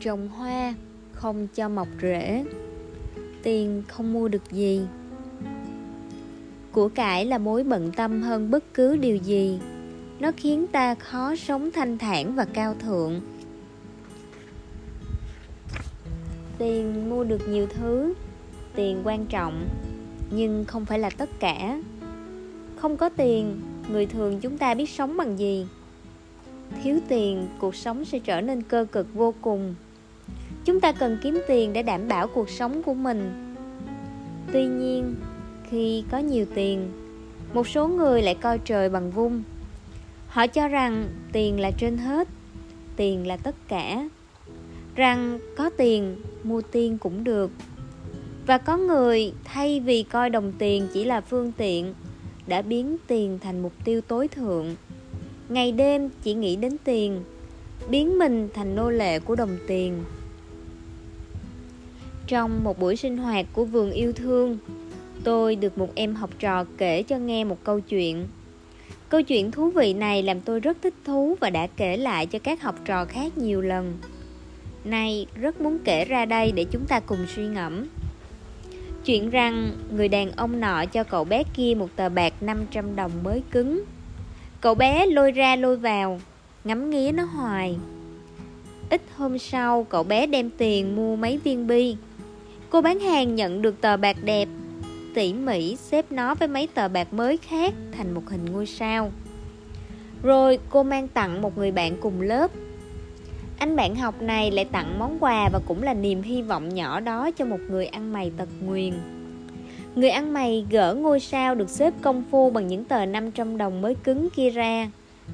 trồng hoa, không cho mọc rễ. Tiền không mua được gì. Của cải là mối bận tâm hơn bất cứ điều gì. Nó khiến ta khó sống thanh thản và cao thượng. Tiền mua được nhiều thứ, tiền quan trọng, nhưng không phải là tất cả. Không có tiền, người thường chúng ta biết sống bằng gì? Thiếu tiền, cuộc sống sẽ trở nên cơ cực vô cùng chúng ta cần kiếm tiền để đảm bảo cuộc sống của mình. Tuy nhiên, khi có nhiều tiền, một số người lại coi trời bằng vung. Họ cho rằng tiền là trên hết, tiền là tất cả. Rằng có tiền, mua tiên cũng được. Và có người thay vì coi đồng tiền chỉ là phương tiện, đã biến tiền thành mục tiêu tối thượng. Ngày đêm chỉ nghĩ đến tiền, biến mình thành nô lệ của đồng tiền trong một buổi sinh hoạt của vườn yêu thương. Tôi được một em học trò kể cho nghe một câu chuyện. Câu chuyện thú vị này làm tôi rất thích thú và đã kể lại cho các học trò khác nhiều lần. Nay, rất muốn kể ra đây để chúng ta cùng suy ngẫm. Chuyện rằng người đàn ông nọ cho cậu bé kia một tờ bạc 500 đồng mới cứng. Cậu bé lôi ra lôi vào, ngắm nghía nó hoài. Ít hôm sau, cậu bé đem tiền mua mấy viên bi cô bán hàng nhận được tờ bạc đẹp. Tỉ mỉ xếp nó với mấy tờ bạc mới khác thành một hình ngôi sao. Rồi cô mang tặng một người bạn cùng lớp. Anh bạn học này lại tặng món quà và cũng là niềm hy vọng nhỏ đó cho một người ăn mày tật nguyền. Người ăn mày gỡ ngôi sao được xếp công phu bằng những tờ 500 đồng mới cứng kia ra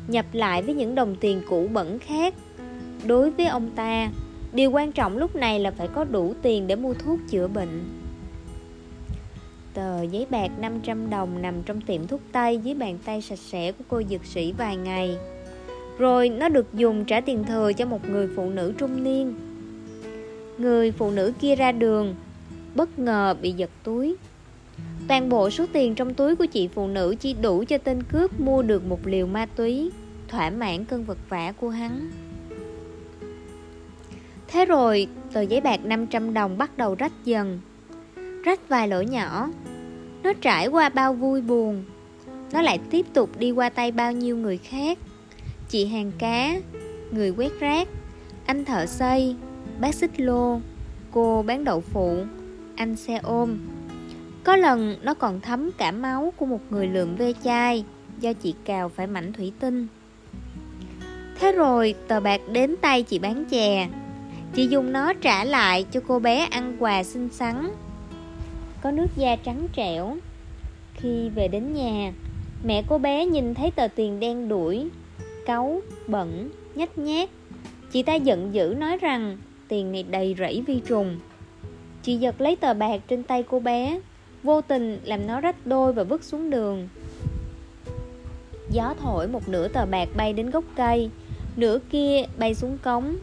Nhập lại với những đồng tiền cũ bẩn khác. Đối với ông ta, điều quan trọng lúc này là phải có đủ tiền để mua thuốc chữa bệnh. Tờ giấy bạc 500 đồng nằm trong tiệm thuốc tây dưới bàn tay sạch sẽ của cô dược sĩ vài ngày. Rồi nó được dùng trả tiền thừa cho một người phụ nữ trung niên. Người phụ nữ kia ra đường, Bất ngờ bị giật túi. Toàn bộ số tiền trong túi của chị phụ nữ chỉ đủ cho tên cướp mua được một liều ma túy, Thỏa mãn cơn vật vả của hắn. Thế rồi, tờ giấy bạc 500 đồng bắt đầu rách dần. Rách vài lỗ nhỏ. Nó trải qua bao vui buồn. Nó lại tiếp tục đi qua tay bao nhiêu người khác. Chị hàng cá, Người quét rác, Anh thợ xây, Bác xích lô, Cô bán đậu phụ, Anh xe ôm. Có lần nó còn thấm cả máu của một người lượm ve chai Do chị cào phải mảnh thủy tinh. Thế rồi, tờ bạc đến tay chị bán chè. Chị dùng nó trả lại cho cô bé ăn quà xinh xắn. Có nước da trắng trẻo. Khi về đến nhà Mẹ cô bé nhìn thấy tờ tiền đen đuổi Cáu, bẩn, nhách nhát Chị ta giận dữ nói rằng Tiền này đầy rẫy vi trùng. Chị giật lấy tờ bạc trên tay cô bé Vô tình làm nó rách đôi và vứt xuống đường. Gió thổi một nửa tờ bạc bay đến gốc cây Nửa kia bay xuống cống.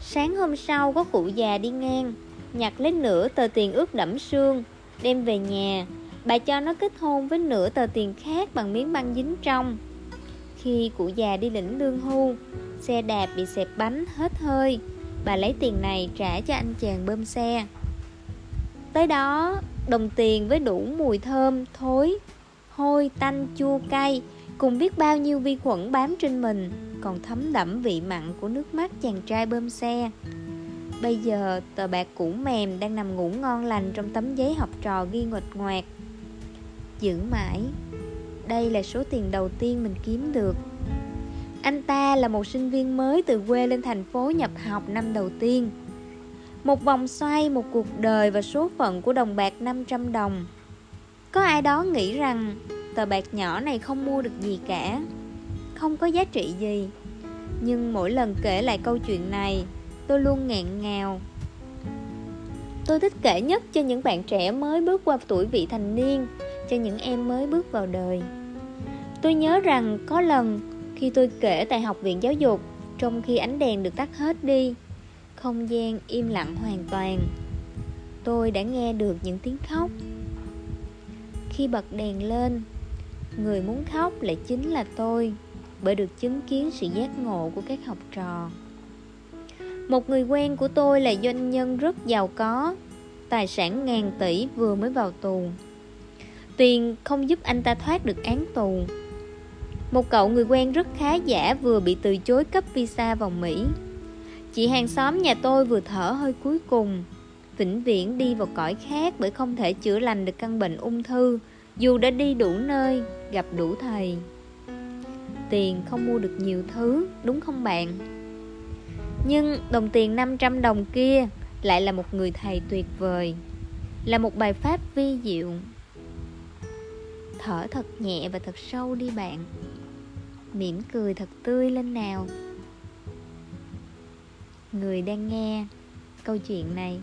Sáng hôm sau có cụ già đi ngang Nhặt lấy nửa tờ tiền ướt đẫm sương Đem về nhà. Bà cho nó kết hôn với nửa tờ tiền khác bằng miếng băng dính trong. Khi cụ già đi lĩnh lương hưu Xe đạp bị xẹp bánh hết hơi. Bà lấy tiền này trả cho anh chàng bơm xe. Tới đó Đồng tiền với đủ mùi thơm, thối, hôi, tanh, chua, cay Cùng biết bao nhiêu vi khuẩn bám trên mình Còn thấm đẫm vị mặn của nước mắt chàng trai bơm xe. Bây giờ tờ bạc cũ mềm đang nằm ngủ ngon lành trong tấm giấy học trò ghi ngoạch ngoạc. Giữ mãi Đây là số tiền đầu tiên mình kiếm được. Anh ta là một sinh viên mới từ quê lên thành phố nhập học năm đầu tiên. Một vòng xoay, một cuộc đời và số phận của đồng bạc 500 đồng. Có ai đó nghĩ rằng tờ bạc nhỏ này không mua được gì cả. Không có giá trị gì. Nhưng mỗi lần kể lại câu chuyện này, Tôi luôn ngẹn ngào. Tôi thích kể nhất cho những bạn trẻ mới bước qua tuổi vị thành niên, Cho những em mới bước vào đời. Tôi nhớ rằng có lần khi tôi kể tại học viện giáo dục, Trong khi ánh đèn được tắt hết đi, không gian im lặng hoàn toàn. Tôi đã nghe được những tiếng khóc. Khi bật đèn lên người muốn khóc lại chính là tôi, bởi được chứng kiến sự giác ngộ của các học trò. Một người quen của tôi là doanh nhân rất giàu có, Tài sản ngàn tỷ vừa mới vào tù. Tiền không giúp anh ta thoát được án tù. Một cậu người quen rất khá giả vừa bị từ chối cấp visa vào Mỹ. Chị hàng xóm nhà tôi vừa thở hơi cuối cùng, Vĩnh viễn đi vào cõi khác bởi không thể chữa lành được căn bệnh ung thư. Dù đã đi đủ nơi, gặp đủ thầy Tiền không mua được nhiều thứ, đúng không bạn? Nhưng đồng tiền 500 đồng kia lại là một người thầy tuyệt vời Là một bài pháp vi diệu. Thở thật nhẹ và thật sâu đi bạn. Mỉm cười thật tươi lên nào. Người đang nghe câu chuyện này.